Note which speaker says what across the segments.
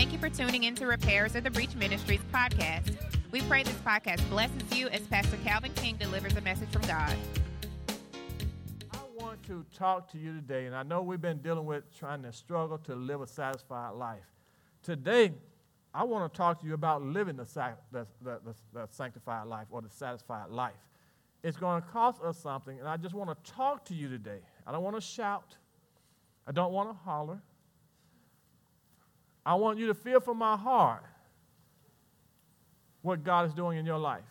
Speaker 1: Thank you for tuning in to Repairers of the Breach Ministries podcast. We pray this podcast blesses you as Pastor Calvin King delivers a message from God.
Speaker 2: I want to talk to you today, and I know we've been dealing with trying to struggle to live a satisfied life. Today, I want to talk to you about living the, the, the, the, the sanctified life or the satisfied life. It's going to cost us something, and I just want to talk to you today. I don't want to shout, I don't want to holler. I want you to feel from my heart what God is doing in your life.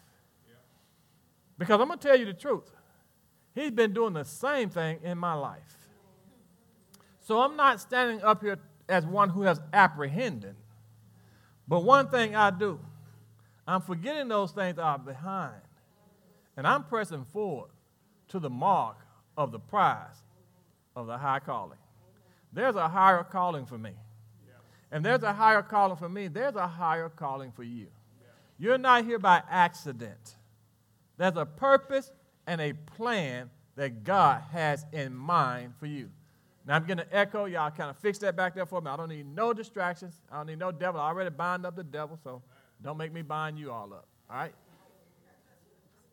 Speaker 2: Because I'm going to tell you the truth. He's been doing the same thing in my life. So I'm not standing up here as one who has apprehended. But one thing I do, I'm forgetting those things that are behind. And I'm pressing forward to the mark of the prize of the high calling. There's a higher calling for me. And there's a higher calling for me. There's a higher calling for you. You're not here by accident. There's a purpose and a plan that God has in mind for you. Now I'm going to echo. Y'all kind of fix that back there for me. I don't need no distractions. I don't need no devil. I already bind up the devil, so don't make me bind you all up. All right?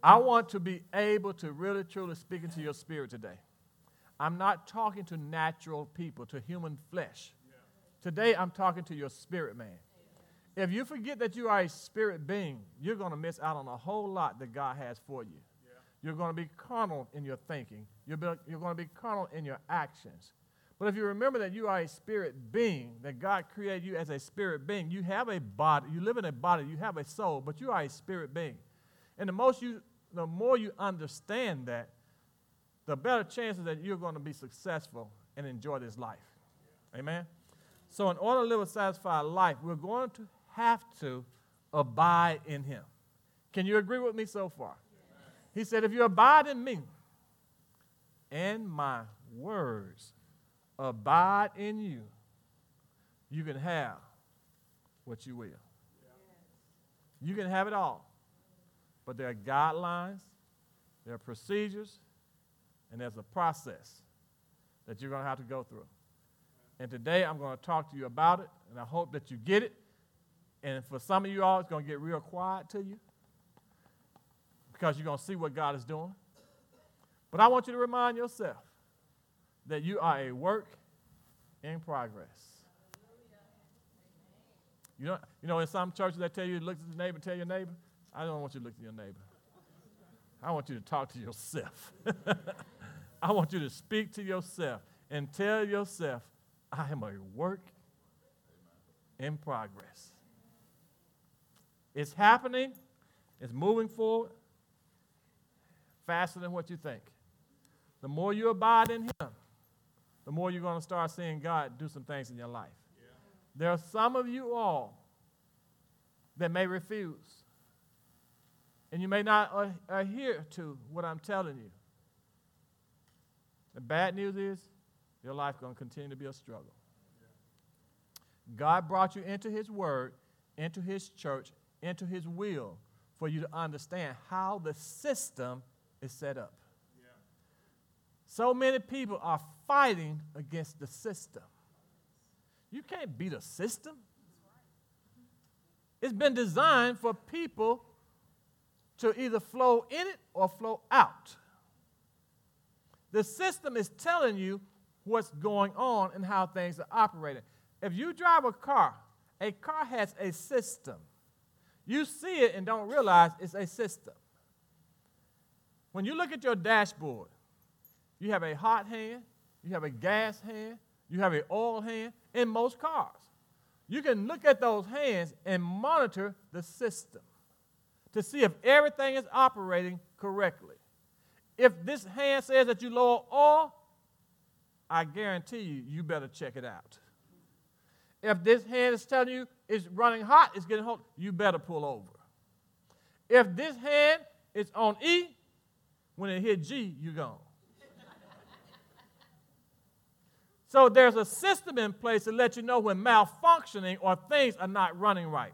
Speaker 2: I want to be able to really, truly speak into your spirit today. I'm not talking to natural people, to human flesh. Today, I'm talking to your spirit man. If you forget that you are a spirit being, you're going to miss out on a whole lot that God has for you. You're going to be carnal in your thinking, you're, be, you're going to be carnal in your actions. But if you remember that you are a spirit being, that God created you as a spirit being, you have a body, you live in a body, you have a soul, but you are a spirit being. And the most you the more you understand that, the better chances that you're going to be successful and enjoy this life. Amen? So, in order to live a satisfied life, we're going to have to abide in Him. Can you agree with me so far? He said, If you abide in me and my words abide in you, you can have what you will. You can have it all. But there are guidelines, there are procedures, and there's a process that you're going to have to go through. And today I'm going to talk to you about it, and I hope that you get it. And for some of you all, it's going to get real quiet to you because you're going to see what God is doing. But I want you to remind yourself that you are a work in progress. You know, you know, in some churches they tell you, to look at the neighbor, tell your neighbor, I don't want you to look at your neighbor. I want you to talk to yourself. I want you to speak to yourself and tell yourself, I am a work in progress. It's happening, it's moving forward faster than what you think. The more you abide in Him, the more you're going to start seeing God do some things in your life. Yeah. There are some of you all that may refuse and you may not adhere to what I'm telling you. The bad news is your life going to continue to be a struggle. God brought you into His Word, into His church, into His will for you to understand how the system is set up. So many people are fighting against the system. You can't beat a system. It's been designed for people to either flow in it or flow out. The system is telling you what's going on and how things are operating. If you drive a car, a car has a system. You see it and don't realize it's a system. When you look at your dashboard, you have a hot hand, you have a gas hand, you have an oil hand in most cars. You can look at those hands and monitor the system to see if everything is operating correctly. If this hand says that you lower oil, I guarantee you, you better check it out. If this hand is telling you it's running hot, it's getting hot, you better pull over. If this hand is on E, when it hit G, you're gone. so there's a system in place to let you know when malfunctioning or things are not running right.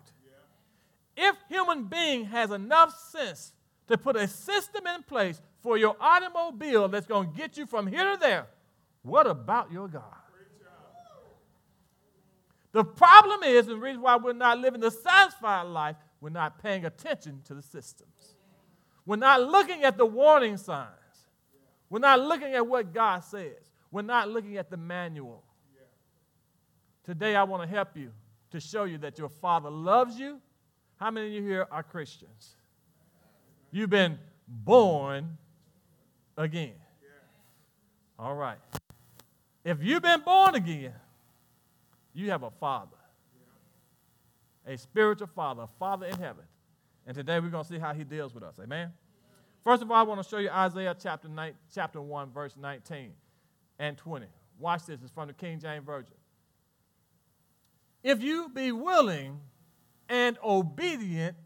Speaker 2: If human being has enough sense to put a system in place for your automobile that's going to get you from here to there, what about your God? The problem is, and the reason why we're not living the satisfied life, we're not paying attention to the systems. We're not looking at the warning signs. We're not looking at what God says. We're not looking at the manual. Today, I want to help you to show you that your Father loves you. How many of you here are Christians? You've been born again. All right. If you've been born again, you have a father, a spiritual father, a father in heaven. And today we're going to see how he deals with us. Amen? First of all, I want to show you Isaiah chapter, 9, chapter 1, verse 19 and 20. Watch this. It's from the King James Version. If you be willing and obedient,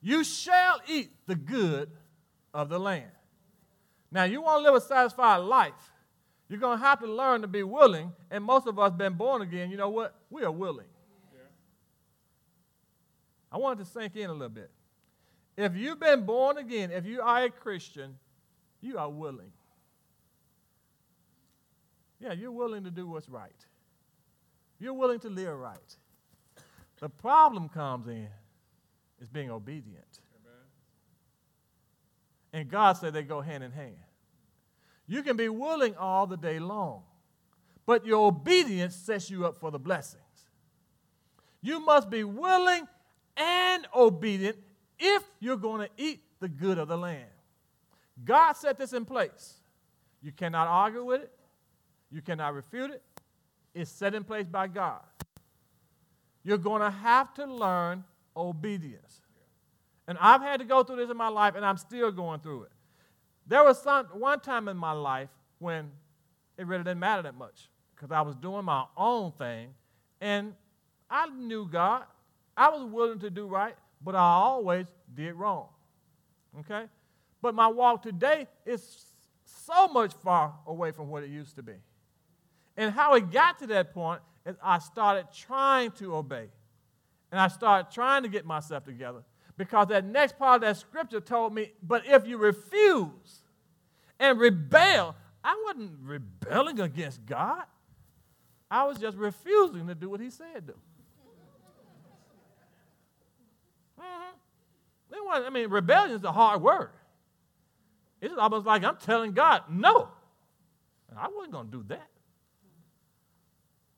Speaker 2: you shall eat the good of the land. Now, you want to live a satisfied life. You're going to have to learn to be willing, and most of us been born again. You know what? We are willing. Yeah. I want it to sink in a little bit. If you've been born again, if you are a Christian, you are willing. Yeah, you're willing to do what's right. You're willing to live right. The problem comes in is being obedient. Amen. And God said they go hand in hand. You can be willing all the day long, but your obedience sets you up for the blessings. You must be willing and obedient if you're going to eat the good of the land. God set this in place. You cannot argue with it, you cannot refute it. It's set in place by God. You're going to have to learn obedience. And I've had to go through this in my life, and I'm still going through it. There was some, one time in my life when it really didn't matter that much because I was doing my own thing and I knew God. I was willing to do right, but I always did wrong. Okay? But my walk today is so much far away from what it used to be. And how it got to that point is I started trying to obey. And I started trying to get myself together. Because that next part of that scripture told me, but if you refuse and rebel, I wasn't rebelling against God. I was just refusing to do what he said do. Mm-hmm. I mean, rebellion is a hard word. It's almost like I'm telling God, no. And I wasn't going to do that.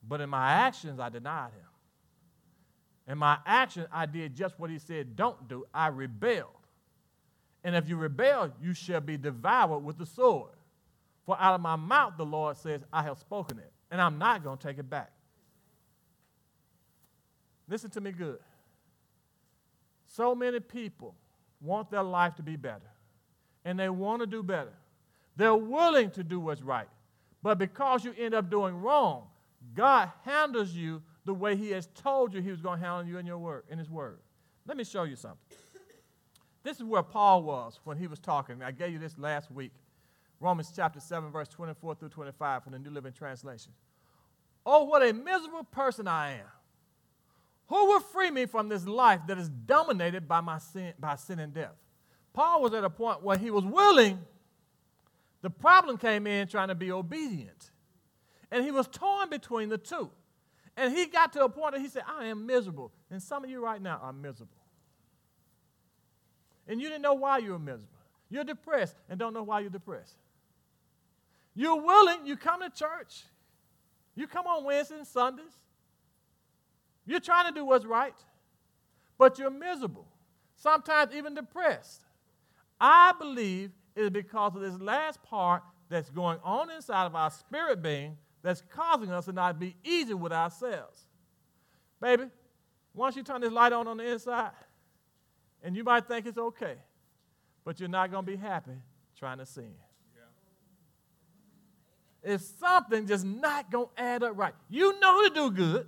Speaker 2: But in my actions, I denied him. In my actions, I did just what he said don't do. I rebelled. And if you rebel, you shall be devoured with the sword. For out of my mouth, the Lord says, I have spoken it, and I'm not going to take it back. Listen to me good. So many people want their life to be better, and they want to do better. They're willing to do what's right. But because you end up doing wrong, God handles you the way He has told you He was going to handle you in your word, in His word. Let me show you something. This is where Paul was when he was talking. I gave you this last week. Romans chapter 7, verse 24 through 25 from the New Living Translation. Oh, what a miserable person I am. Who will free me from this life that is dominated by my sin, by sin and death? Paul was at a point where he was willing. The problem came in trying to be obedient. And he was torn between the two. And he got to a point that he said, I am miserable. And some of you right now are miserable. And you didn't know why you were miserable. You're depressed and don't know why you're depressed. You're willing, you come to church, you come on Wednesdays and Sundays. You're trying to do what's right, but you're miserable, sometimes even depressed. I believe it is because of this last part that's going on inside of our spirit being that's causing us to not be easy with ourselves. Baby, once you turn this light on on the inside, and you might think it's okay, but you're not going to be happy trying to sin. Yeah. It's something just not going to add up right. You know to do good,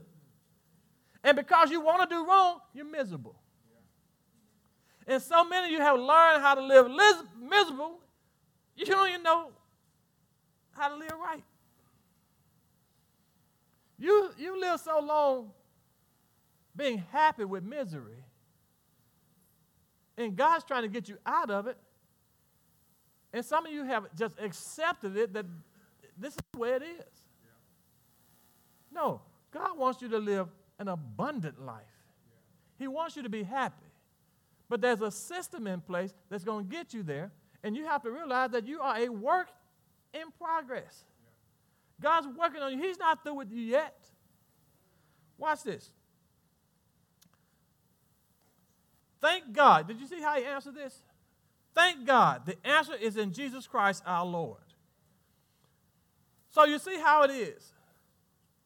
Speaker 2: and because you want to do wrong, you're miserable. Yeah. And so many of you have learned how to live miserable, you don't even know how to live right. You, you live so long being happy with misery, and God's trying to get you out of it. And some of you have just accepted it that this is the way it is. No, God wants you to live an abundant life. He wants you to be happy. But there's a system in place that's going to get you there, and you have to realize that you are a work in progress. God's working on you. He's not through with you yet. Watch this. Thank God. Did you see how he answered this? Thank God. The answer is in Jesus Christ our Lord. So you see how it is.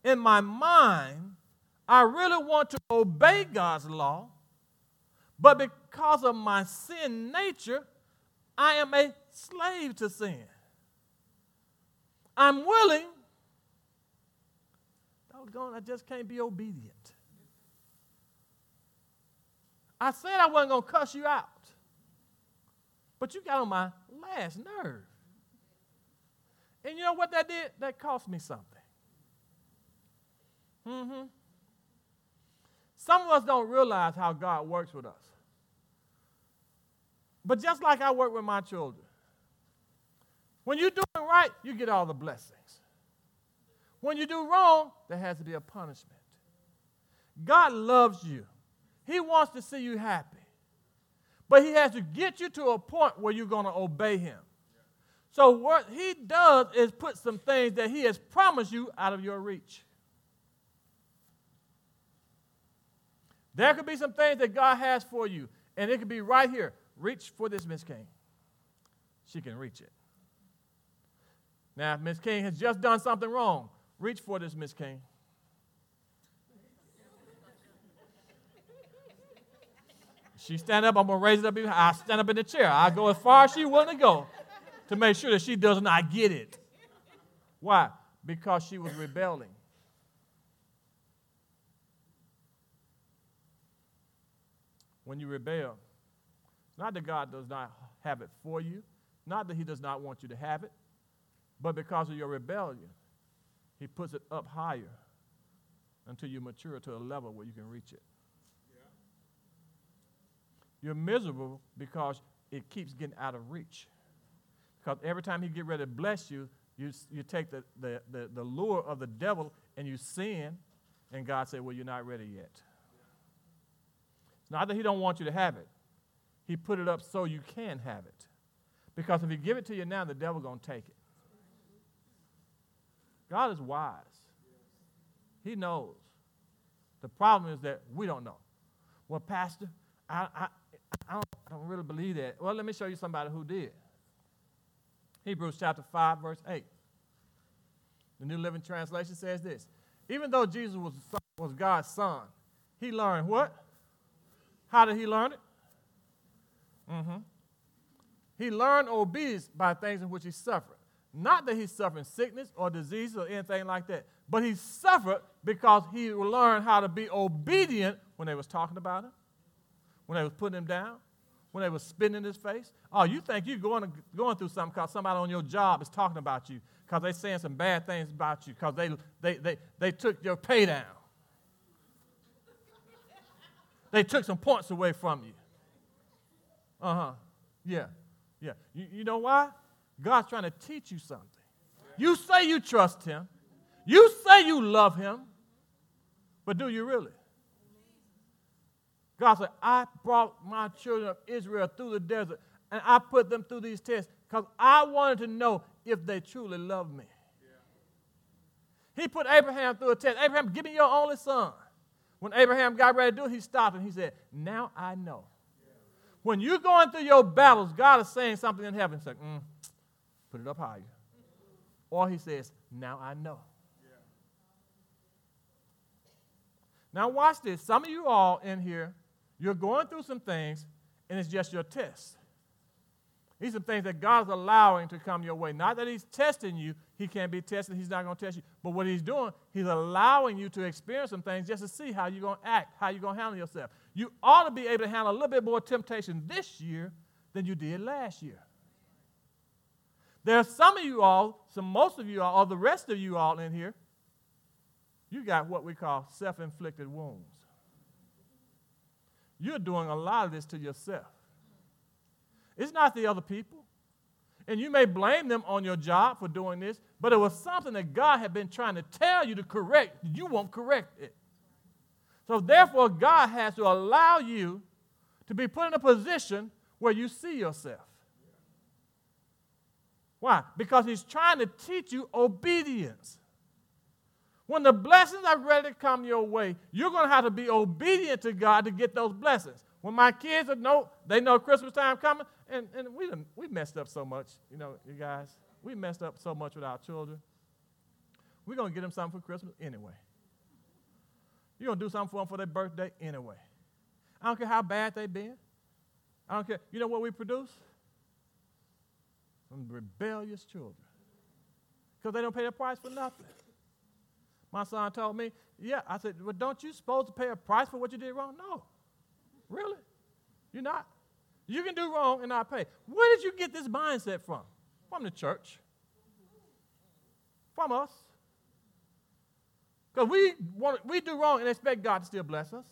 Speaker 2: In my mind, I really want to obey God's law, but because of my sin nature, I am a slave to sin. I'm willing, doggone, I just can't be obedient. I said I wasn't going to cuss you out, but you got on my last nerve. And you know what that did? That cost me something. Mm-hmm. Some of us don't realize how God works with us. But just like I work with my children, when you're doing right, you get all the blessings. When you do wrong, there has to be a punishment. God loves you. He wants to see you happy. But he has to get you to a point where you're going to obey him. So what he does is put some things that he has promised you out of your reach. There could be some things that God has for you, and it could be right here. Reach for this, Miss King. She can reach it. Now, if Miss King has just done something wrong, reach for this, Miss King. She stand up, I'm gonna raise it up. I stand up in the chair. I go as far as she willing to go to make sure that she does not get it. Why? Because she was rebelling. When you rebel, not that God does not have it for you, not that He does not want you to have it, but because of your rebellion, He puts it up higher until you mature to a level where you can reach it. You're miserable because it keeps getting out of reach. Because every time he get ready to bless you, you, you take the, the, the, the lure of the devil and you sin, and God said, well, you're not ready yet. It's not that he don't want you to have it. He put it up so you can have it. Because if he give it to you now, the devil going to take it. God is wise. He knows. The problem is that we don't know. Well, Pastor, I, I, I, don't, I don't really believe that. Well, let me show you somebody who did. Hebrews chapter 5, verse 8. The New Living Translation says this Even though Jesus was, was God's son, he learned what? How did he learn it? Mm-hmm. He learned obedience by things in which he suffered. Not that he's suffering sickness or disease or anything like that, but he suffered because he learned how to be obedient when they was talking about him, when they was putting him down, when they were spitting in his face? Oh, you think you're going, going through something because somebody on your job is talking about you, because they're saying some bad things about you, because they, they, they, they took your pay down. they took some points away from you. Uh huh. Yeah. Yeah. You, you know why? God's trying to teach you something. You say you trust Him, you say you love Him, but do you really? God said, I brought my children of Israel through the desert and I put them through these tests because I wanted to know if they truly love me. Yeah. He put Abraham through a test. Abraham, give me your only son. When Abraham got ready to do it, he stopped and he said, Now I know. Yeah. When you're going through your battles, God is saying something in heaven. He's like, mm, put it up higher. Or he says, Now I know. Now, watch this. Some of you all in here you're going through some things, and it's just your test. These are things that God's allowing to come your way. Not that He's testing you, He can't be tested, He's not going to test you. But what He's doing, He's allowing you to experience some things just to see how you're going to act, how you're going to handle yourself. You ought to be able to handle a little bit more temptation this year than you did last year. There are some of you all, some most of you all, or the rest of you all in here, you got what we call self inflicted wounds. You're doing a lot of this to yourself. It's not the other people. And you may blame them on your job for doing this, but it was something that God had been trying to tell you to correct. You won't correct it. So therefore, God has to allow you to be put in a position where you see yourself. Why? Because He's trying to teach you obedience. When the blessings are ready to come your way, you're going to have to be obedient to God to get those blessings. When my kids know, they know Christmas time coming, and, and we, we messed up so much, you know, you guys. We messed up so much with our children. We're going to get them something for Christmas anyway. You're going to do something for them for their birthday anyway. I don't care how bad they've been. I don't care. You know what we produce? Some rebellious children. Because they don't pay the price for nothing. My son told me, yeah. I said, well, don't you supposed to pay a price for what you did wrong? No. Really? You're not. You can do wrong and not pay. Where did you get this mindset from? From the church. From us. Because we, we do wrong and expect God to still bless us.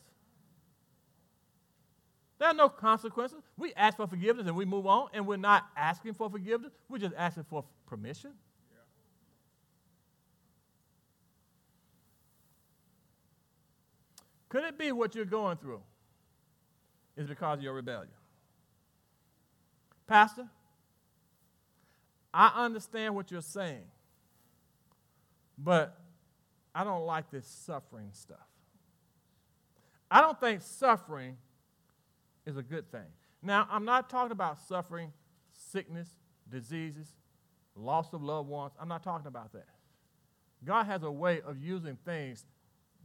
Speaker 2: There are no consequences. We ask for forgiveness and we move on, and we're not asking for forgiveness. We're just asking for permission. Could it be what you're going through is because of your rebellion? Pastor, I understand what you're saying, but I don't like this suffering stuff. I don't think suffering is a good thing. Now, I'm not talking about suffering, sickness, diseases, loss of loved ones. I'm not talking about that. God has a way of using things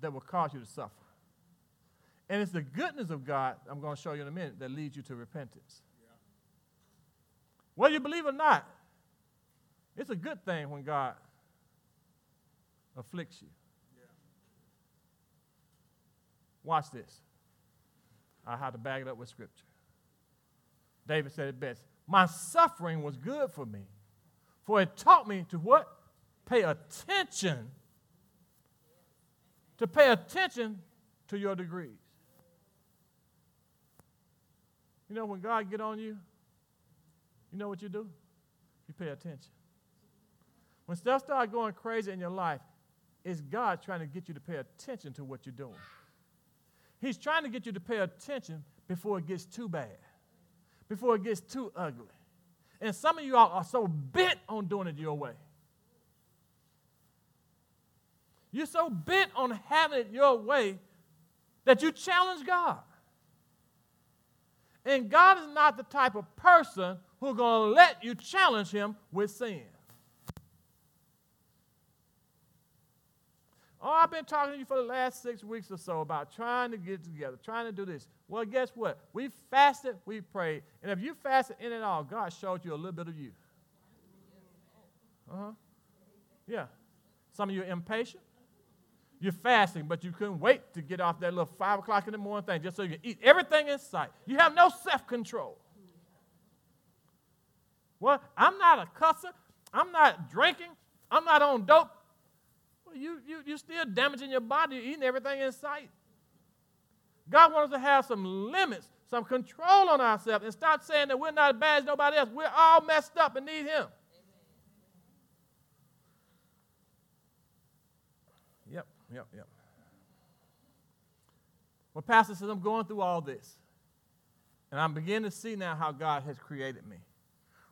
Speaker 2: that will cause you to suffer. And it's the goodness of God, I'm going to show you in a minute, that leads you to repentance. Whether you believe or not, it's a good thing when God afflicts you. Watch this. I have to back it up with scripture. David said it best My suffering was good for me, for it taught me to what? Pay attention. To pay attention to your degrees. You know, when God get on you, you know what you do? You pay attention. When stuff starts going crazy in your life, it's God trying to get you to pay attention to what you're doing. He's trying to get you to pay attention before it gets too bad, before it gets too ugly. And some of you all are so bent on doing it your way. You're so bent on having it your way that you challenge God. And God is not the type of person who's going to let you challenge him with sin. Oh, I've been talking to you for the last six weeks or so about trying to get together, trying to do this. Well, guess what? We fasted, we prayed. And if you fasted in it all, God showed you a little bit of you. Uh huh. Yeah. Some of you are impatient. You're fasting, but you couldn't wait to get off that little five o'clock in the morning thing just so you can eat everything in sight. You have no self control. Well, I'm not a cusser. I'm not drinking. I'm not on dope. Well, you, you, you're still damaging your body. You're eating everything in sight. God wants us to have some limits, some control on ourselves, and stop saying that we're not as bad as nobody else. We're all messed up and need Him. Yep, yep. Well, Pastor says, I'm going through all this. And I'm beginning to see now how God has created me.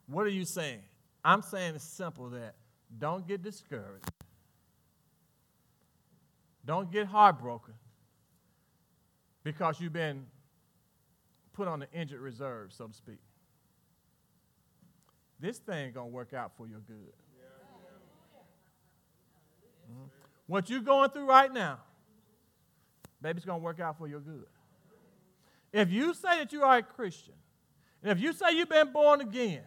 Speaker 2: What are you saying? I'm saying it's simple that don't get discouraged. Don't get heartbroken because you've been put on the injured reserve, so to speak. This thing gonna work out for your good. Mm-hmm. What you're going through right now, baby, it's going to work out for your good. If you say that you are a Christian, and if you say you've been born again,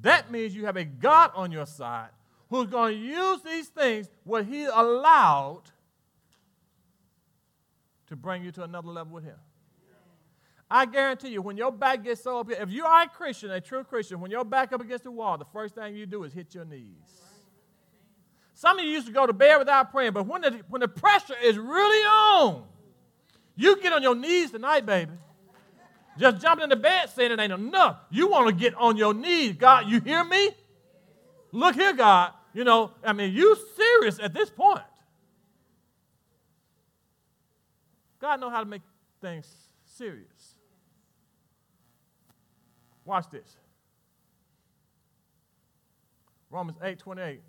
Speaker 2: that means you have a God on your side who's going to use these things, what He allowed, to bring you to another level with Him. I guarantee you, when your back gets so up, if you are a Christian, a true Christian, when your back up against the wall, the first thing you do is hit your knees. Some of you used to go to bed without praying, but when the, when the pressure is really on, you get on your knees tonight, baby. Just jumping in the bed saying it ain't enough. You want to get on your knees. God, you hear me? Look here, God. You know, I mean, you serious at this point. God knows how to make things serious. Watch this. Romans 8 28.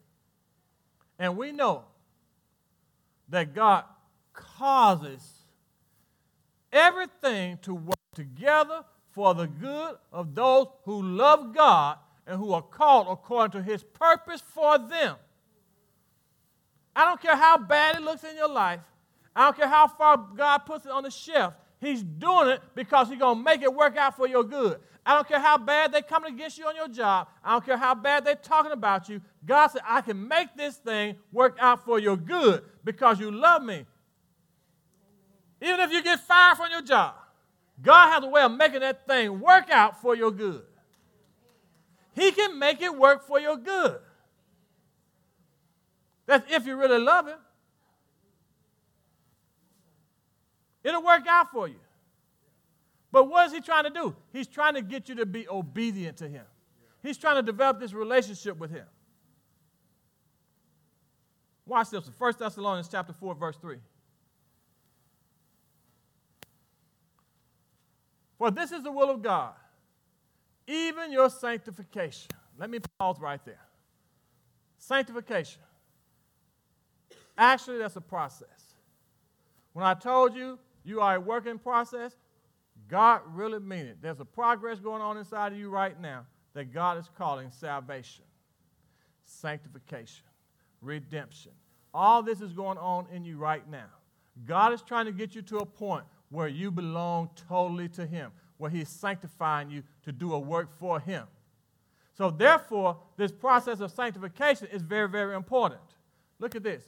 Speaker 2: And we know that God causes everything to work together for the good of those who love God and who are called according to his purpose for them. I don't care how bad it looks in your life. I don't care how far God puts it on the shelf. He's doing it because He's going to make it work out for your good. I don't care how bad they're coming against you on your job. I don't care how bad they're talking about you. God said, I can make this thing work out for your good because you love me. Even if you get fired from your job, God has a way of making that thing work out for your good. He can make it work for your good. That's if you really love Him. It'll work out for you. But what is he trying to do? He's trying to get you to be obedient to him. He's trying to develop this relationship with him. Watch this. 1 Thessalonians chapter 4, verse 3. For this is the will of God, even your sanctification. Let me pause right there. Sanctification. Actually, that's a process. When I told you you are a working process, God really mean it. There's a progress going on inside of you right now that God is calling salvation, sanctification, redemption. All this is going on in you right now. God is trying to get you to a point where you belong totally to Him, where He's sanctifying you to do a work for Him. So, therefore, this process of sanctification is very, very important. Look at this.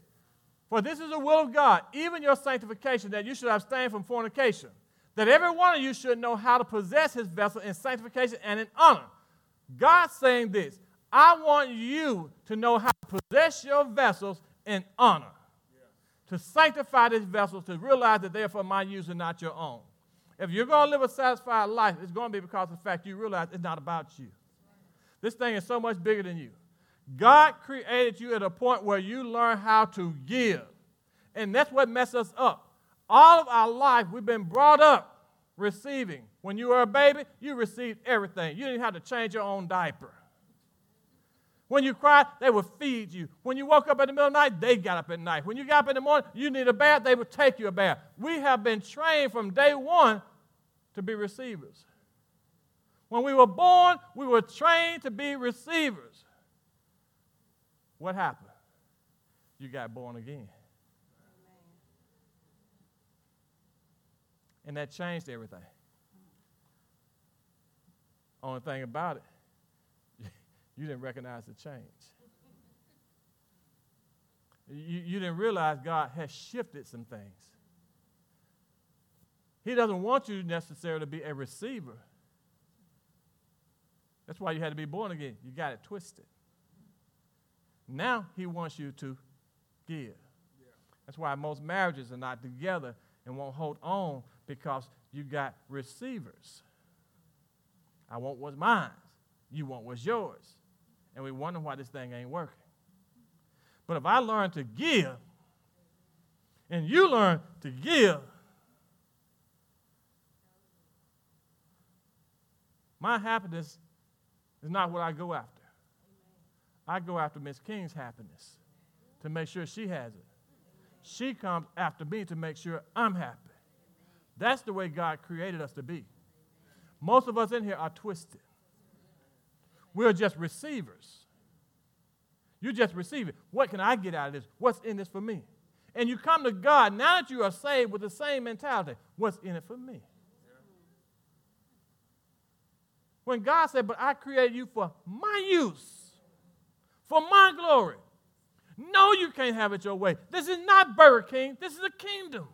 Speaker 2: For this is the will of God, even your sanctification, that you should abstain from fornication that every one of you should know how to possess his vessel in sanctification and in honor. God's saying this I want you to know how to possess your vessels in honor, yeah. to sanctify these vessels, to realize that they are for my use and not your own. If you're going to live a satisfied life, it's going to be because of the fact you realize it's not about you. This thing is so much bigger than you. God created you at a point where you learn how to give. And that's what messes us up. All of our life, we've been brought up receiving. When you were a baby, you received everything. You didn't have to change your own diaper. When you cried, they would feed you. When you woke up in the middle of the night, they got up at night. When you got up in the morning, you need a bath, they would take you a bath. We have been trained from day one to be receivers. When we were born, we were trained to be receivers. What happened? You got born again. And that changed everything. Only thing about it, you didn't recognize the change. You, you didn't realize God has shifted some things. He doesn't want you necessarily to be a receiver. That's why you had to be born again. You got it twisted. Now he wants you to give. That's why most marriages are not together and won't hold on because you got receivers. I want what's mine. You want what's yours. And we wonder why this thing ain't working. But if I learn to give, and you learn to give, my happiness is not what I go after. I go after Miss King's happiness to make sure she has it. She comes after me to make sure I'm happy. That's the way God created us to be. Most of us in here are twisted. We're just receivers. You just receive it. What can I get out of this? What's in this for me? And you come to God now that you are saved with the same mentality. What's in it for me? When God said, But I created you for my use, for my glory. No, you can't have it your way. This is not Burger King, this is a kingdom.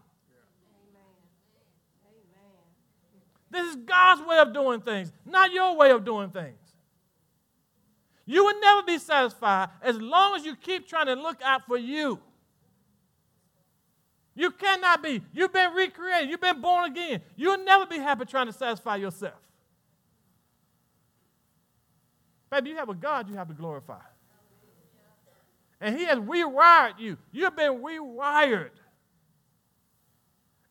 Speaker 2: This is God's way of doing things, not your way of doing things. You will never be satisfied as long as you keep trying to look out for you. You cannot be. You've been recreated. You've been born again. You'll never be happy trying to satisfy yourself. Baby, you have a God you have to glorify. And He has rewired you. You've been rewired.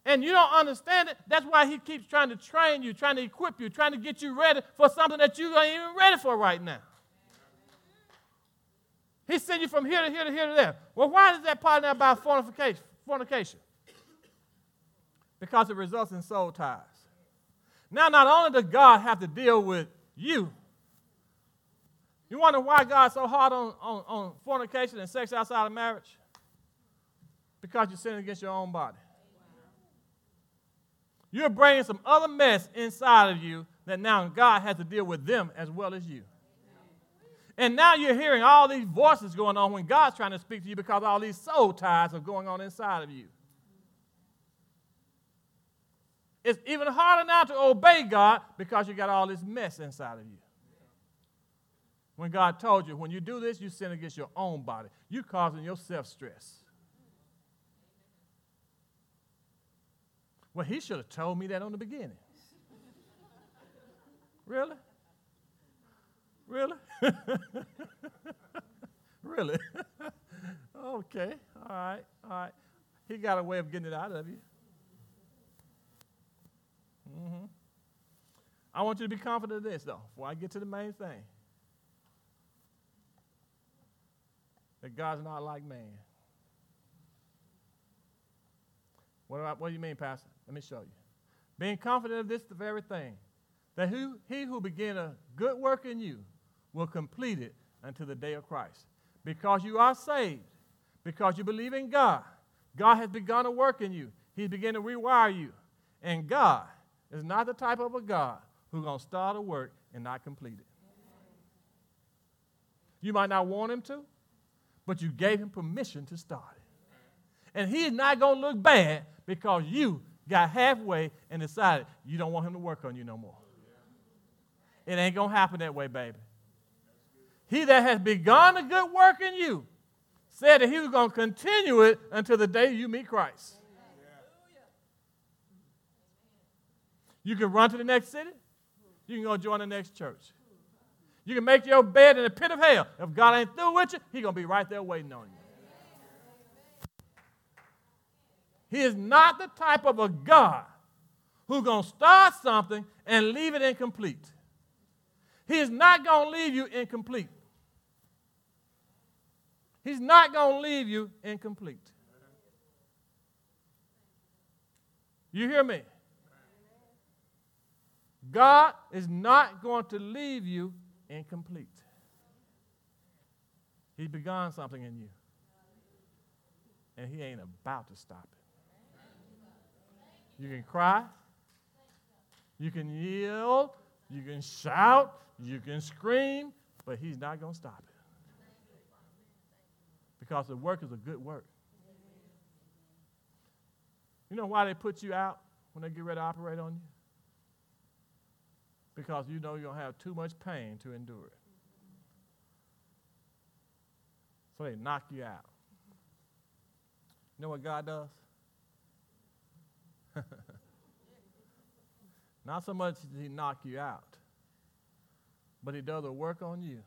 Speaker 2: and you don't understand it, that's why he keeps trying to train you, trying to equip you, trying to get you ready for something that you ain't even ready for right now. He sent you from here to here to here to there. Well, why is that part now about fornication? fornication? Because it results in soul ties. Now, not only does God have to deal with you, you wonder why God's so hard on, on, on fornication and sex outside of marriage? Because you're sinning against your own body. You're bringing some other mess inside of you that now God has to deal with them as well as you. And now you're hearing all these voices going on when God's trying to speak to you because all these soul ties are going on inside of you. It's even harder now to obey God because you got all this mess inside of you. When God told you, when you do this, you sin against your own body. You're causing yourself stress. Well, he should have told me that on the beginning. really? Really? really? okay. All right. All right. He got a way of getting it out of you. Mm-hmm. I want you to be confident of this, though, before I get to the main thing. That God's not like man. What, what do you mean, Pastor? Let me show you. Being confident of this the very thing, that who, he who began a good work in you will complete it until the day of Christ. Because you are saved, because you believe in God, God has begun a work in you. He's beginning to rewire you. And God is not the type of a God who's going to start a work and not complete it. You might not want him to, but you gave him permission to start it. And he's not going to look bad because you got halfway and decided you don't want him to work on you no more. It ain't going to happen that way, baby. He that has begun a good work in you said that he was going to continue it until the day you meet Christ. You can run to the next city. You can go join the next church. You can make your bed in the pit of hell. If God ain't through with you, He's going to be right there waiting on you. He is not the type of a God who's going to start something and leave it incomplete. He is not going to leave you incomplete. He's not going to leave you incomplete. You hear me? God is not going to leave you incomplete. He's begun something in you. And he ain't about to stop it. You can cry, you can yell, you can shout, you can scream, but he's not going to stop it. Because the work is a good work. You know why they put you out when they get ready to operate on you? Because you know you're going to have too much pain to endure it. So they knock you out. You know what God does? Not so much does He knock you out, but He does a work on you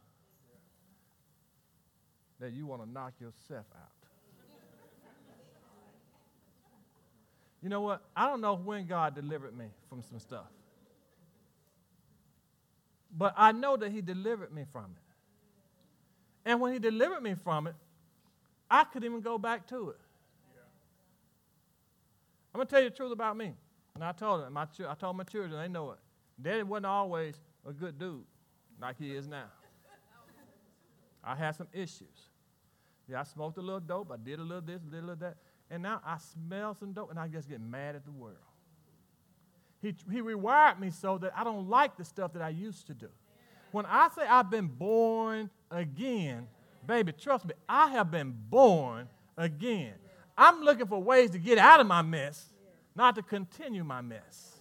Speaker 2: that you want to knock yourself out. you know what? I don't know when God delivered me from some stuff. But I know that He delivered me from it. And when He delivered me from it, I couldn't even go back to it. I'm going to tell you the truth about me. And I told them, my, I told my children, they know it. Daddy wasn't always a good dude like he is now. I had some issues. Yeah, I smoked a little dope. I did a little this, a little that. And now I smell some dope and I just get mad at the world. He, he rewired me so that I don't like the stuff that I used to do. When I say I've been born again, baby, trust me, I have been born again. I'm looking for ways to get out of my mess, not to continue my mess.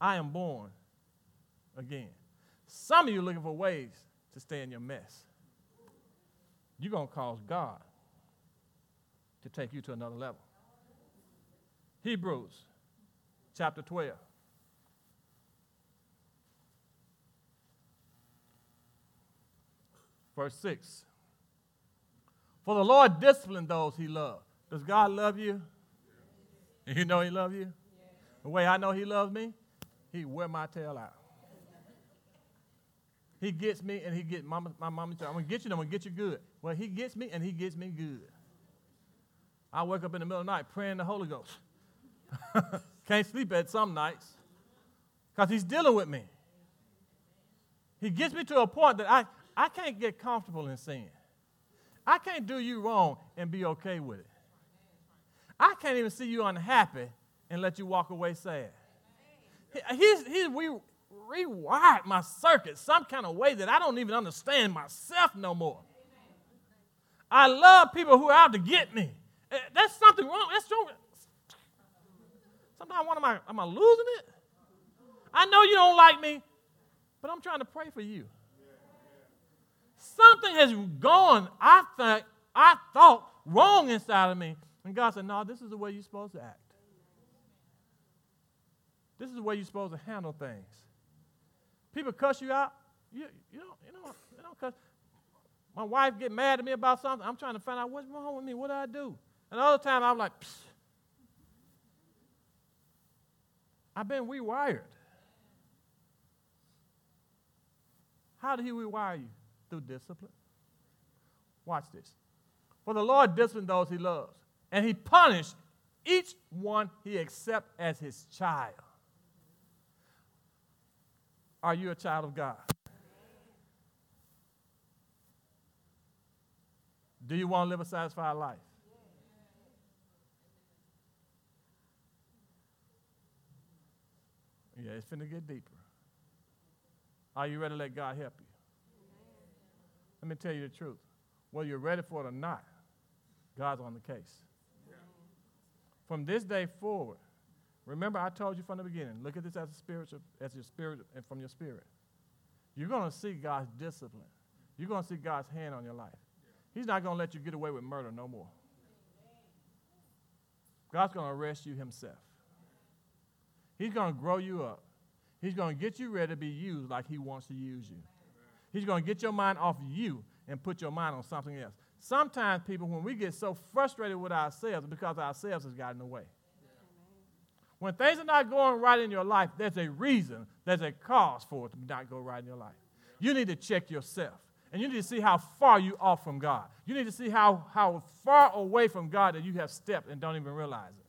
Speaker 2: I am born again. Some of you looking for ways to stay in your mess. You're going to cause God to take you to another level. Hebrews chapter 12. Verse 6. For the Lord disciplined those he loved. Does God love you? You know He loves you? The way I know He loves me, He wear my tail out. He gets me and He gets mama, my mama. I'm going to get you, I'm going to get you good. Well, He gets me and He gets me good. I wake up in the middle of the night praying the Holy Ghost. Can't sleep at some nights because He's dealing with me. He gets me to a point that I, I can't get comfortable in sin. I can't do you wrong and be okay with it. I can't even see you unhappy and let you walk away sad. He's, he's re, rewired my circuit some kind of way that I don't even understand myself no more. I love people who are out to get me. Eh, that's something wrong. That's wrong. Sometimes I, am I losing it? I know you don't like me, but I'm trying to pray for you. Something has gone, I think, I thought wrong inside of me. And God said, No, this is the way you're supposed to act. This is the way you're supposed to handle things. People cuss you out. You, you don't, you know, you don't cuss. My wife get mad at me about something. I'm trying to find out what's wrong with me. What do I do? Another time I'm like, Psst. I've been rewired. How did he rewire you? Through discipline. Watch this. For the Lord disciplines those he loves, and he punished each one he accepts as his child. Are you a child of God? Do you want to live a satisfied life? Yeah, it's finna get deeper. Are you ready to let God help you? Let me tell you the truth. Whether you're ready for it or not, God's on the case. From this day forward, remember I told you from the beginning, look at this as a spiritual, as your spirit and from your spirit. You're going to see God's discipline. You're going to see God's hand on your life. He's not going to let you get away with murder no more. God's going to arrest you himself. He's going to grow you up. He's going to get you ready to be used like He wants to use you. He's going to get your mind off you and put your mind on something else. Sometimes, people, when we get so frustrated with ourselves, because ourselves has gotten in the way. When things are not going right in your life, there's a reason, there's a cause for it to not go right in your life. You need to check yourself. And you need to see how far you are from God. You need to see how, how far away from God that you have stepped and don't even realize it.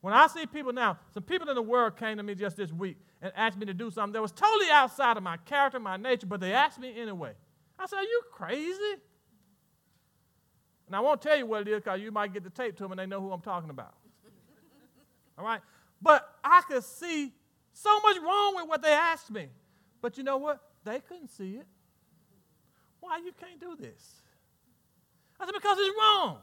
Speaker 2: When I see people now, some people in the world came to me just this week and asked me to do something that was totally outside of my character, my nature, but they asked me anyway. I said, Are you crazy? And I won't tell you what it is because you might get the tape to them and they know who I'm talking about. All right? But I could see so much wrong with what they asked me. But you know what? They couldn't see it. Why you can't do this? I said, Because it's wrong.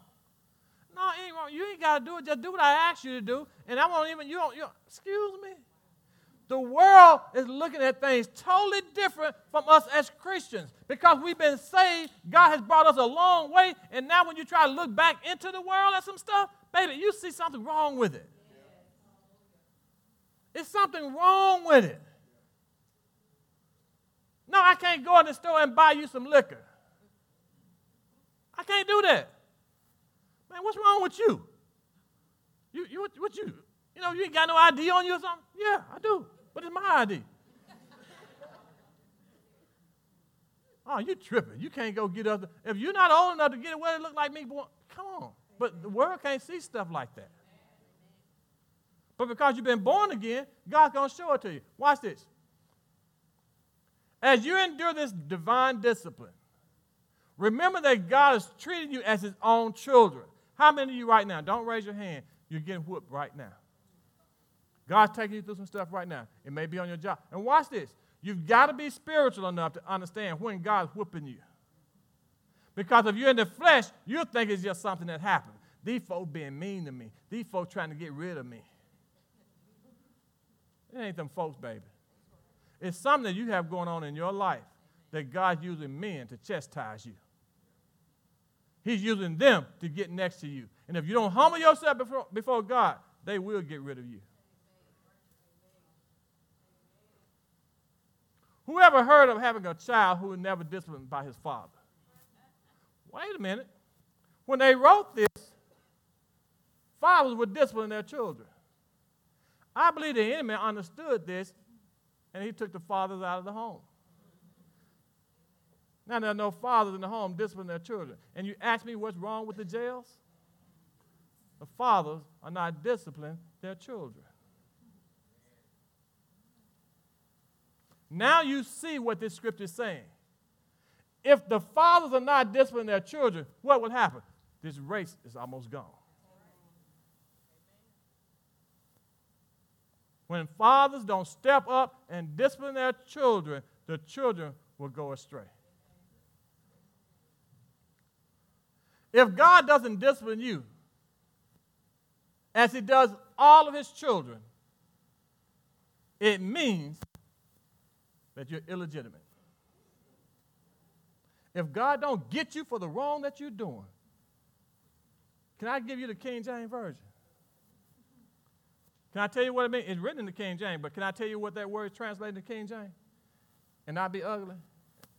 Speaker 2: No, ain't wrong. You ain't got to do it. Just do what I asked you to do. And I won't even, you don't, you don't, excuse me. The world is looking at things totally different from us as Christians because we've been saved. God has brought us a long way. And now, when you try to look back into the world at some stuff, baby, you see something wrong with it. It's something wrong with it. No, I can't go in the store and buy you some liquor. I can't do that. Man, what's wrong with you? You, you what, what you? You know, you ain't got no ID on you or something? Yeah, I do. But it's my ID. oh, you tripping. You can't go get other. If you're not old enough to get away to look like me, boy, come on. But the world can't see stuff like that. But because you've been born again, God's going to show it to you. Watch this. As you endure this divine discipline, remember that God is treating you as his own children. How many of you right now, don't raise your hand, you're getting whooped right now? God's taking you through some stuff right now. It may be on your job. And watch this. You've got to be spiritual enough to understand when God's whooping you. Because if you're in the flesh, you'll think it's just something that happened. These folks being mean to me. These folks trying to get rid of me. It ain't them folks, baby. It's something that you have going on in your life that God's using men to chastise you. He's using them to get next to you. And if you don't humble yourself before, before God, they will get rid of you. Whoever heard of having a child who was never disciplined by his father? Wait a minute. When they wrote this, fathers were disciplining their children. I believe the enemy understood this and he took the fathers out of the home. Now there are no fathers in the home disciplining their children. And you ask me what's wrong with the jails? The fathers are not disciplining their children. Now you see what this scripture is saying. If the fathers are not disciplining their children, what will happen? This race is almost gone. When fathers don't step up and discipline their children, the children will go astray. If God doesn't discipline you, as He does all of His children, it means that you're illegitimate. If God don't get you for the wrong that you're doing, can I give you the King James Version? Can I tell you what it means? It's written in the King James, but can I tell you what that word is translated to King James? And not be ugly?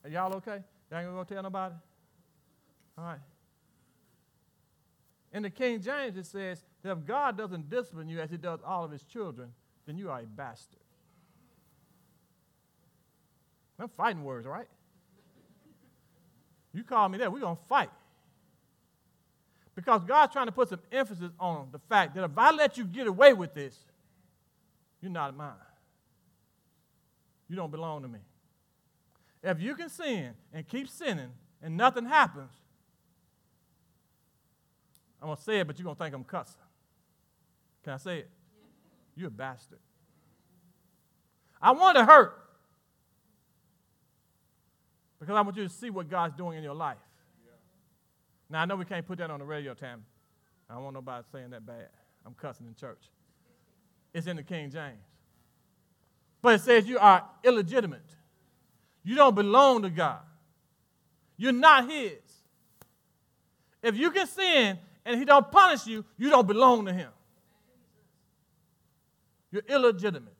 Speaker 2: Are y'all okay? Y'all ain't gonna tell nobody? All right. In the King James, it says that if God doesn't discipline you as he does all of his children, then you are a bastard. I'm fighting words, right? You call me that, we're going to fight. Because God's trying to put some emphasis on the fact that if I let you get away with this, you're not mine. You don't belong to me. If you can sin and keep sinning and nothing happens, I'm going to say it, but you're going to think I'm cussing. Can I say it? You're a bastard. I want to hurt because I want you to see what God's doing in your life. Yeah. Now, I know we can't put that on the radio, Tam. I don't want nobody saying that bad. I'm cussing in church. It's in the King James. But it says you are illegitimate. You don't belong to God. You're not His. If you can sin and He don't punish you, you don't belong to Him. You're illegitimate.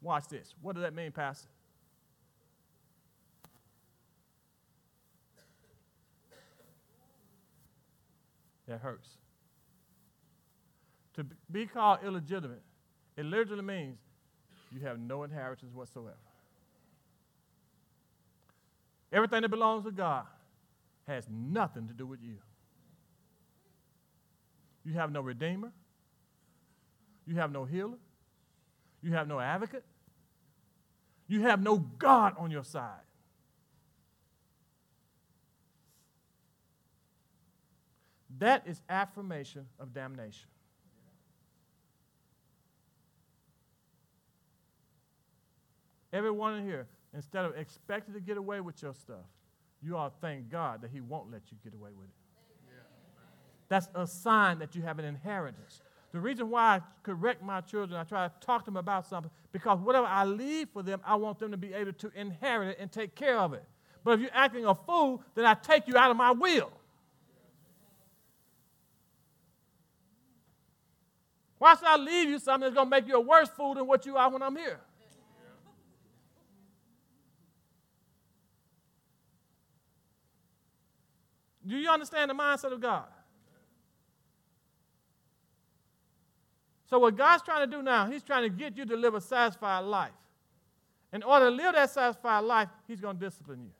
Speaker 2: Watch this. What does that mean, Pastor? That hurts. To be called illegitimate, it literally means you have no inheritance whatsoever. Everything that belongs to God has nothing to do with you. You have no redeemer. You have no healer. You have no advocate. You have no God on your side. That is affirmation of damnation. Everyone in here, instead of expecting to get away with your stuff, you ought to thank God that He won't let you get away with it. That's a sign that you have an inheritance. The reason why I correct my children, I try to talk to them about something, because whatever I leave for them, I want them to be able to inherit it and take care of it. But if you're acting a fool, then I take you out of my will. Why should I leave you something that's going to make you a worse fool than what you are when I'm here? Do you understand the mindset of God? So, what God's trying to do now, He's trying to get you to live a satisfied life. In order to live that satisfied life, He's going to discipline you.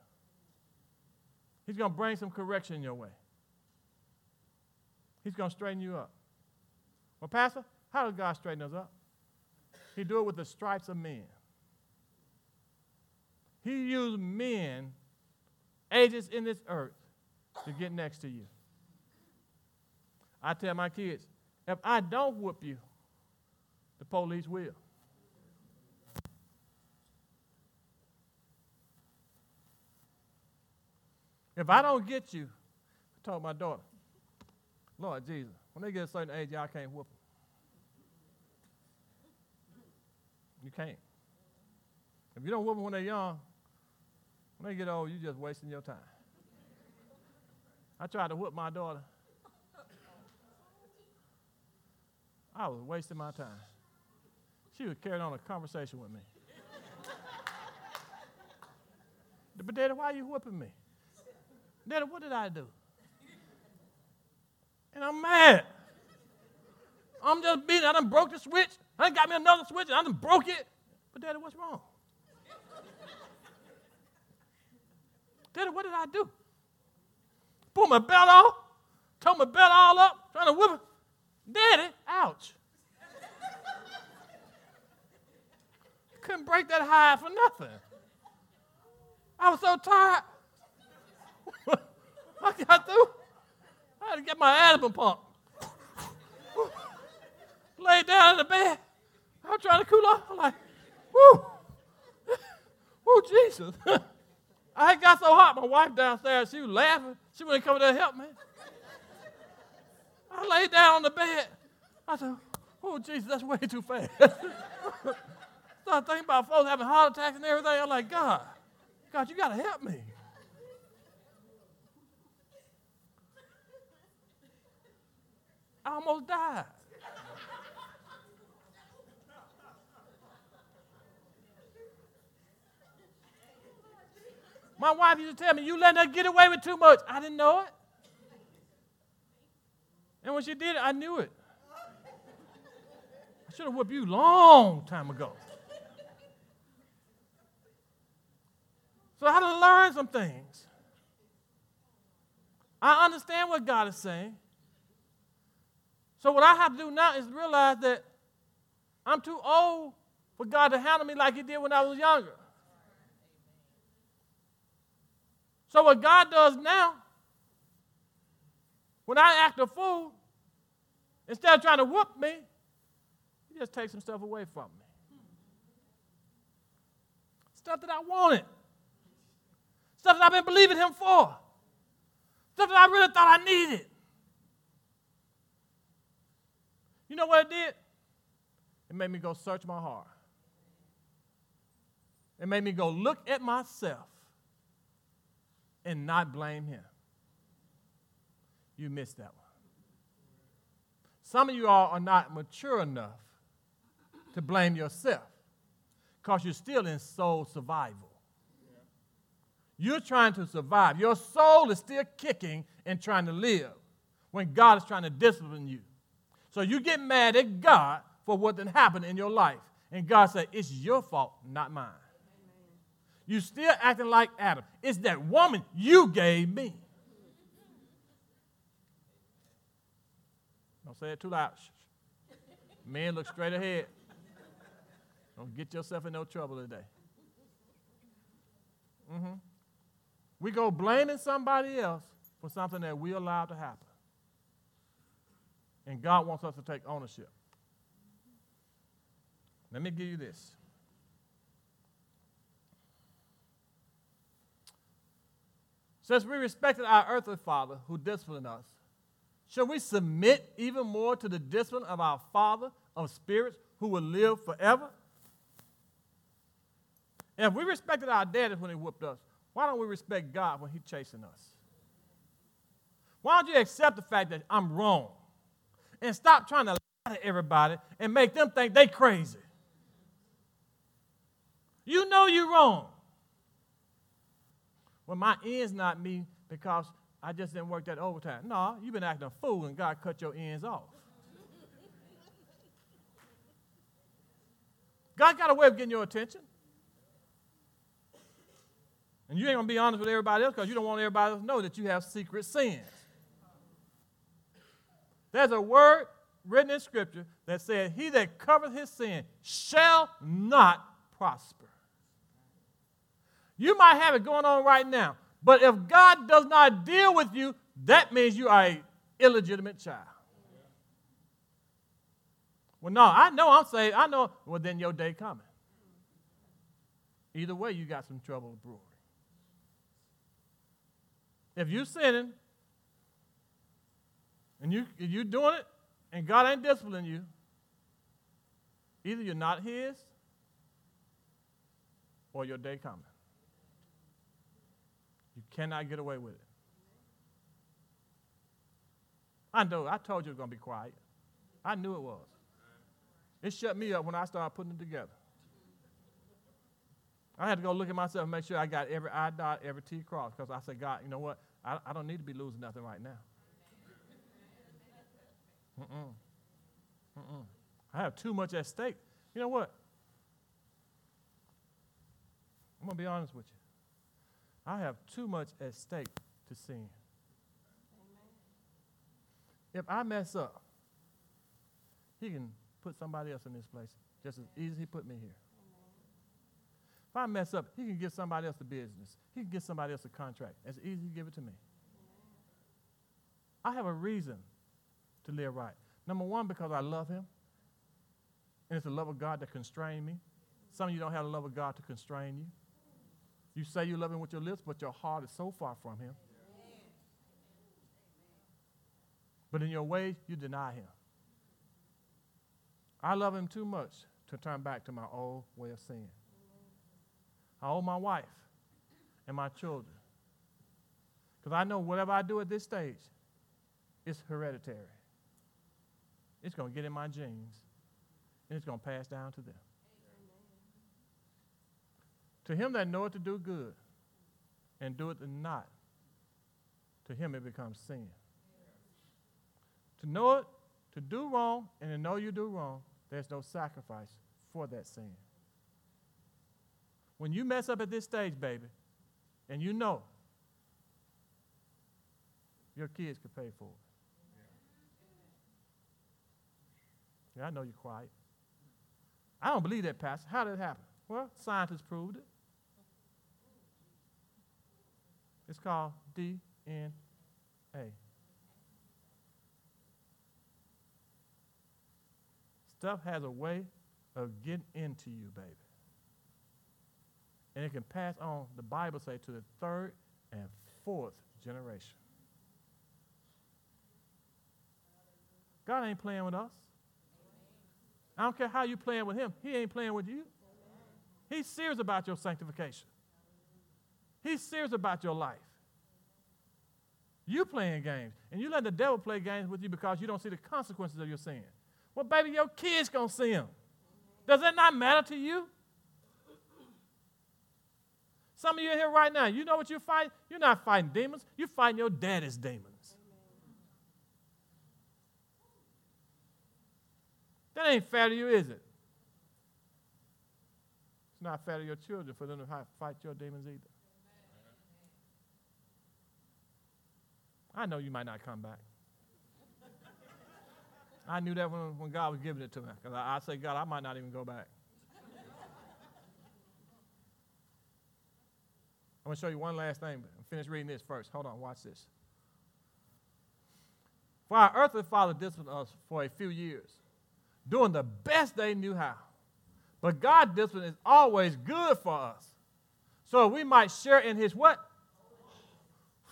Speaker 2: He's going to bring some correction your way. He's going to straighten you up. Well, Pastor, how does God straighten us up? He do it with the stripes of men. He used men, ages in this earth, to get next to you. I tell my kids, if I don't whoop you, the police will. If I don't get you, I told my daughter, Lord Jesus, when they get a certain age, y'all can't whoop them. You can't. If you don't whoop them when they're young, when they get old, you're just wasting your time. I tried to whoop my daughter. I was wasting my time. She was carrying on a conversation with me. But Daddy, why are you whooping me? Daddy, what did I do? And I'm mad. I'm just beating. I done broke the switch. I done got me another switch and I done broke it. But Daddy, what's wrong? Daddy, what did I do? Pull my belt off, tore my belt all up, trying to whip it. Daddy, ouch. Couldn't break that high for nothing. I was so tired. I got through. I had to get my asthma pump. Lay down in the bed. I'm trying to cool off. I'm like, whoo, whoo, Jesus. I got so hot, my wife downstairs, she was laughing. She wouldn't come to help me. I laid down on the bed. I said, oh, Jesus, that's way too fast. Started thinking about folks having heart attacks and everything. I'm like, God, God, you got to help me. I almost died. My wife used to tell me, You letting her get away with too much. I didn't know it. And when she did it, I knew it. I should have whipped you long time ago. So I had to learn some things. I understand what God is saying. So what I have to do now is realize that I'm too old for God to handle me like He did when I was younger. So what God does now, when I act a fool, instead of trying to whoop me, He just takes some stuff away from me. Stuff that I wanted. Stuff that I've been believing Him for. Stuff that I really thought I needed. You know what it did? It made me go search my heart. It made me go look at myself and not blame him. You missed that one. Some of you all are not mature enough to blame yourself because you're still in soul survival. You're trying to survive. Your soul is still kicking and trying to live when God is trying to discipline you. So you get mad at God for what did happen in your life. And God said, It's your fault, not mine. You still acting like Adam. It's that woman you gave me. Don't say it too loud. Men, look straight ahead. Don't get yourself in no trouble today. Mm-hmm. We go blaming somebody else for something that we allowed to happen. And God wants us to take ownership. Let me give you this. Since we respected our earthly father who disciplined us, should we submit even more to the discipline of our Father of spirits who will live forever? And if we respected our daddies when he whooped us, why don't we respect God when he's chasing us? Why don't you accept the fact that I'm wrong and stop trying to lie to everybody and make them think they crazy? You know you're wrong. Well, my ends not me because I just didn't work that overtime. No, you've been acting a fool and God cut your ends off. God got a way of getting your attention. And you ain't gonna be honest with everybody else because you don't want everybody else to know that you have secret sins. There's a word written in Scripture that says, He that covereth his sin shall not prosper. You might have it going on right now, but if God does not deal with you, that means you are an illegitimate child. Well, no, I know I'm saved. I know. Well, then your day coming. Either way, you got some trouble brewing. If you're sinning and you you doing it and God ain't disciplining you, either you're not His or your day coming. You cannot get away with it. I know. I told you it was going to be quiet. I knew it was. It shut me up when I started putting it together. I had to go look at myself and make sure I got every I dot, every T crossed because I said, God, you know what? I, I don't need to be losing nothing right now. Mm-mm. Mm-mm. I have too much at stake. You know what? I'm going to be honest with you. I have too much at stake to sin. If I mess up, he can put somebody else in this place just as easy as he put me here. If I mess up, he can give somebody else the business. He can give somebody else a contract. As easy as he give it to me. I have a reason to live right. Number one, because I love him. And it's the love of God that constrains me. Some of you don't have the love of God to constrain you. You say you love him with your lips, but your heart is so far from him. But in your way, you deny him. I love him too much to turn back to my old way of sin. I owe my wife and my children. Because I know whatever I do at this stage, it's hereditary. It's going to get in my genes, and it's going to pass down to them. To him that knoweth to do good and doeth it not, to him it becomes sin. To know it, to do wrong, and to know you do wrong, there's no sacrifice for that sin. When you mess up at this stage, baby, and you know your kids could pay for it. Yeah, I know you're quiet. I don't believe that, Pastor. How did it happen? Well, scientists proved it. It's called DNA. Stuff has a way of getting into you, baby. And it can pass on, the Bible say, to the third and fourth generation. God ain't playing with us. I don't care how you playing with him. He ain't playing with you. He's serious about your sanctification. He's serious about your life. You playing games, and you let the devil play games with you because you don't see the consequences of your sin. Well, baby, your kids gonna see them. Does that not matter to you? Some of you here right now, you know what you're fighting? You're not fighting demons, you're fighting your daddy's demons. That ain't fair to you, is it? It's not fair to your children for them to fight your demons either. I know you might not come back. I knew that when, when God was giving it to me. Because I, I say, God, I might not even go back. I'm going to show you one last thing, but finish reading this first. Hold on, watch this. For our earthly father disciplined us for a few years, doing the best they knew how. But God's discipline is always good for us. So we might share in his what?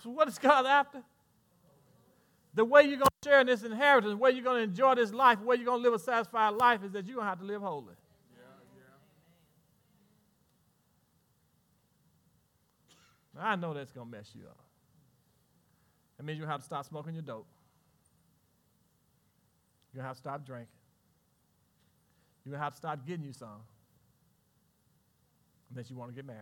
Speaker 2: So what is God after? The way you're going to share in this inheritance, the way you're going to enjoy this life, the way you're going to live a satisfied life is that you're going to have to live holy. Yeah, yeah. I know that's going to mess you up. That means you have to stop smoking your dope. You're going to have to stop drinking. You're going to have to stop getting you some. Unless you want to get married.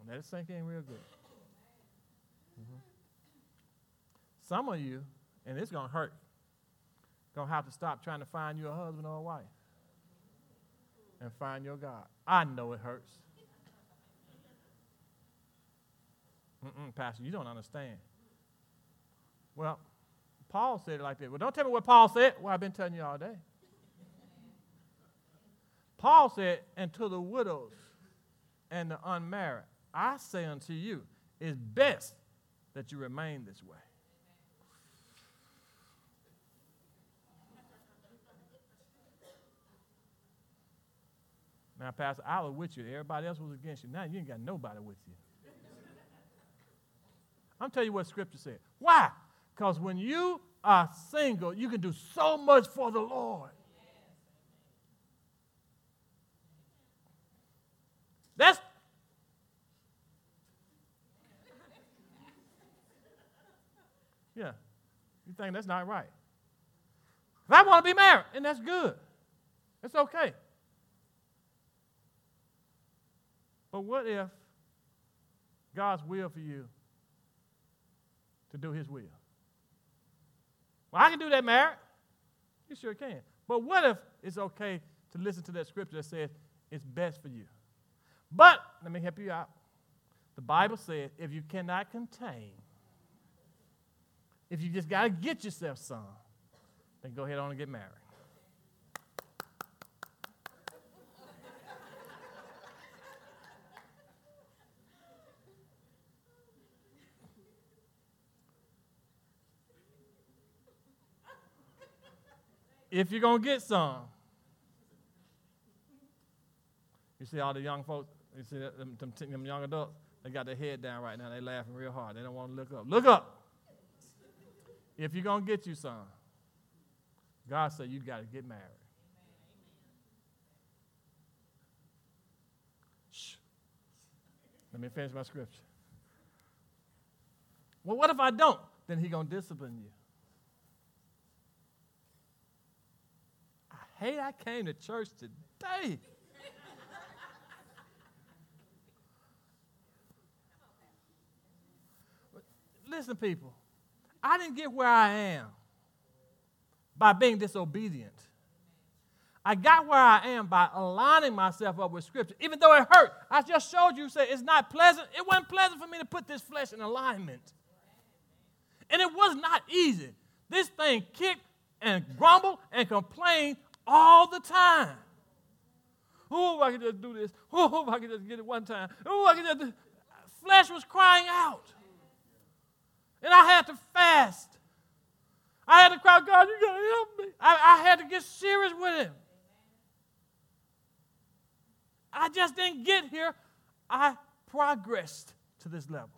Speaker 2: And let it sink in real good. Mm-hmm. Some of you, and it's going to hurt, going to have to stop trying to find you a husband or a wife and find your God. I know it hurts. Mm-mm, Pastor, you don't understand. Well, Paul said it like this. Well, don't tell me what Paul said. Well, I've been telling you all day. Paul said, and to the widows and the unmarried, I say unto you, it's best that you remain this way. Now, Pastor, I was with you. Everybody else was against you. Now you ain't got nobody with you. I'm telling you what Scripture said. Why? Because when you are single, you can do so much for the Lord. That's Yeah. You think that's not right. If I want to be married, and that's good. It's okay. But what if God's will for you to do His will? Well, I can do that, married. You sure can. But what if it's okay to listen to that scripture that says it's best for you? But let me help you out. The Bible says if you cannot contain, if you just got to get yourself some, then go ahead on and get married. if you're going to get some. You see all the young folks, you see them, them, them young adults, they got their head down right now. They laughing real hard. They don't want to look up. Look up. If you're going to get you some, God said you got to get married. Shh. Let me finish my scripture. Well, what if I don't? Then he going to discipline you. I hate I came to church today. Listen, people, I didn't get where I am by being disobedient. I got where I am by aligning myself up with Scripture. Even though it hurt, I just showed you, say it's not pleasant. It wasn't pleasant for me to put this flesh in alignment. And it was not easy. This thing kicked and grumbled and complained all the time. Oh, I could just do this. Oh, I could just get it one time. Oh, I could just. Do. Flesh was crying out. And I had to fast. I had to cry, God, you got to help me. I, I had to get serious with Him. I just didn't get here. I progressed to this level.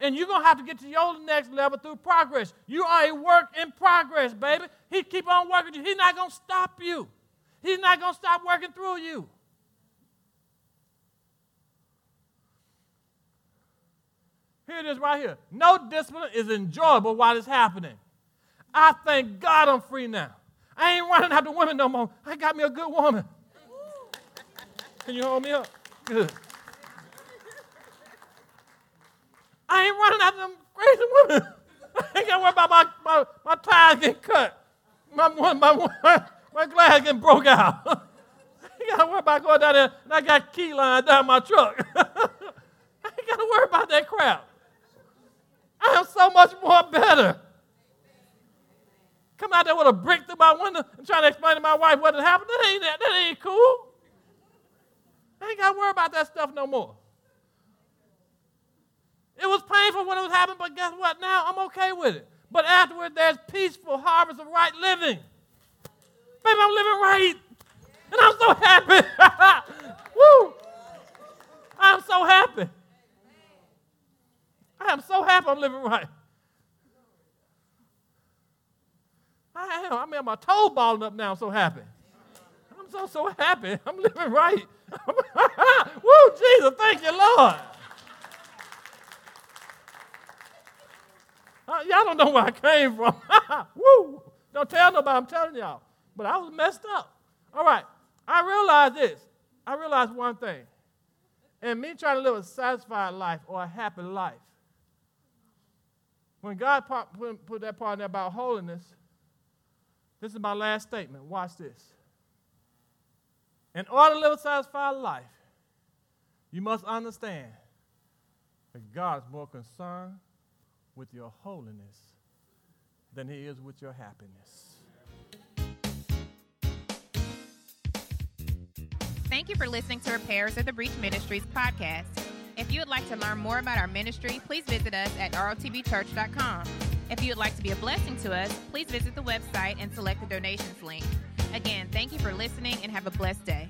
Speaker 2: And you're going to have to get to your next level through progress. You are a work in progress, baby. He keep on working you. He's not going to stop you. He's not going to stop working through you. Here it is right here. No discipline is enjoyable while it's happening. I thank God I'm free now. I ain't running after women no more. I got me a good woman. Can you hold me up? Good. I ain't running after them crazy women. I ain't got to worry about my, my, my tires getting cut. My, my, my, my glass getting broke out. I ain't got to worry about going down there and I got key lines down my truck. I ain't got to worry about that crap. I am so much more better. Come out there with a brick through my window and trying to explain to my wife what had happened. That ain't, that, that ain't cool. I ain't got to worry about that stuff no more. It was painful when it was happening, but guess what? Now I'm okay with it. But afterward, there's peaceful harvest of right living. Baby, I'm living right. And I'm so happy. Woo! I'm so happy. I am so happy I'm living right. I am. I mean, my toe balling up now. I'm so happy. I'm so, so happy. I'm living right. Woo, Jesus, thank you, Lord. Uh, y'all don't know where I came from. Woo! Don't tell nobody, I'm telling y'all. But I was messed up. All right. I realized this. I realized one thing. And me trying to live a satisfied life or a happy life, when God put, put that part in there about holiness, this is my last statement. Watch this. In order to live a satisfied life, you must understand that God is more concerned with your holiness than he is with your happiness.
Speaker 1: Thank you for listening to Repairers of the Breach Ministries podcast. If you would like to learn more about our ministry, please visit us at rotbchurch.com. If you would like to be a blessing to us, please visit the website and select the donations link. Again, thank you for listening and have a blessed day.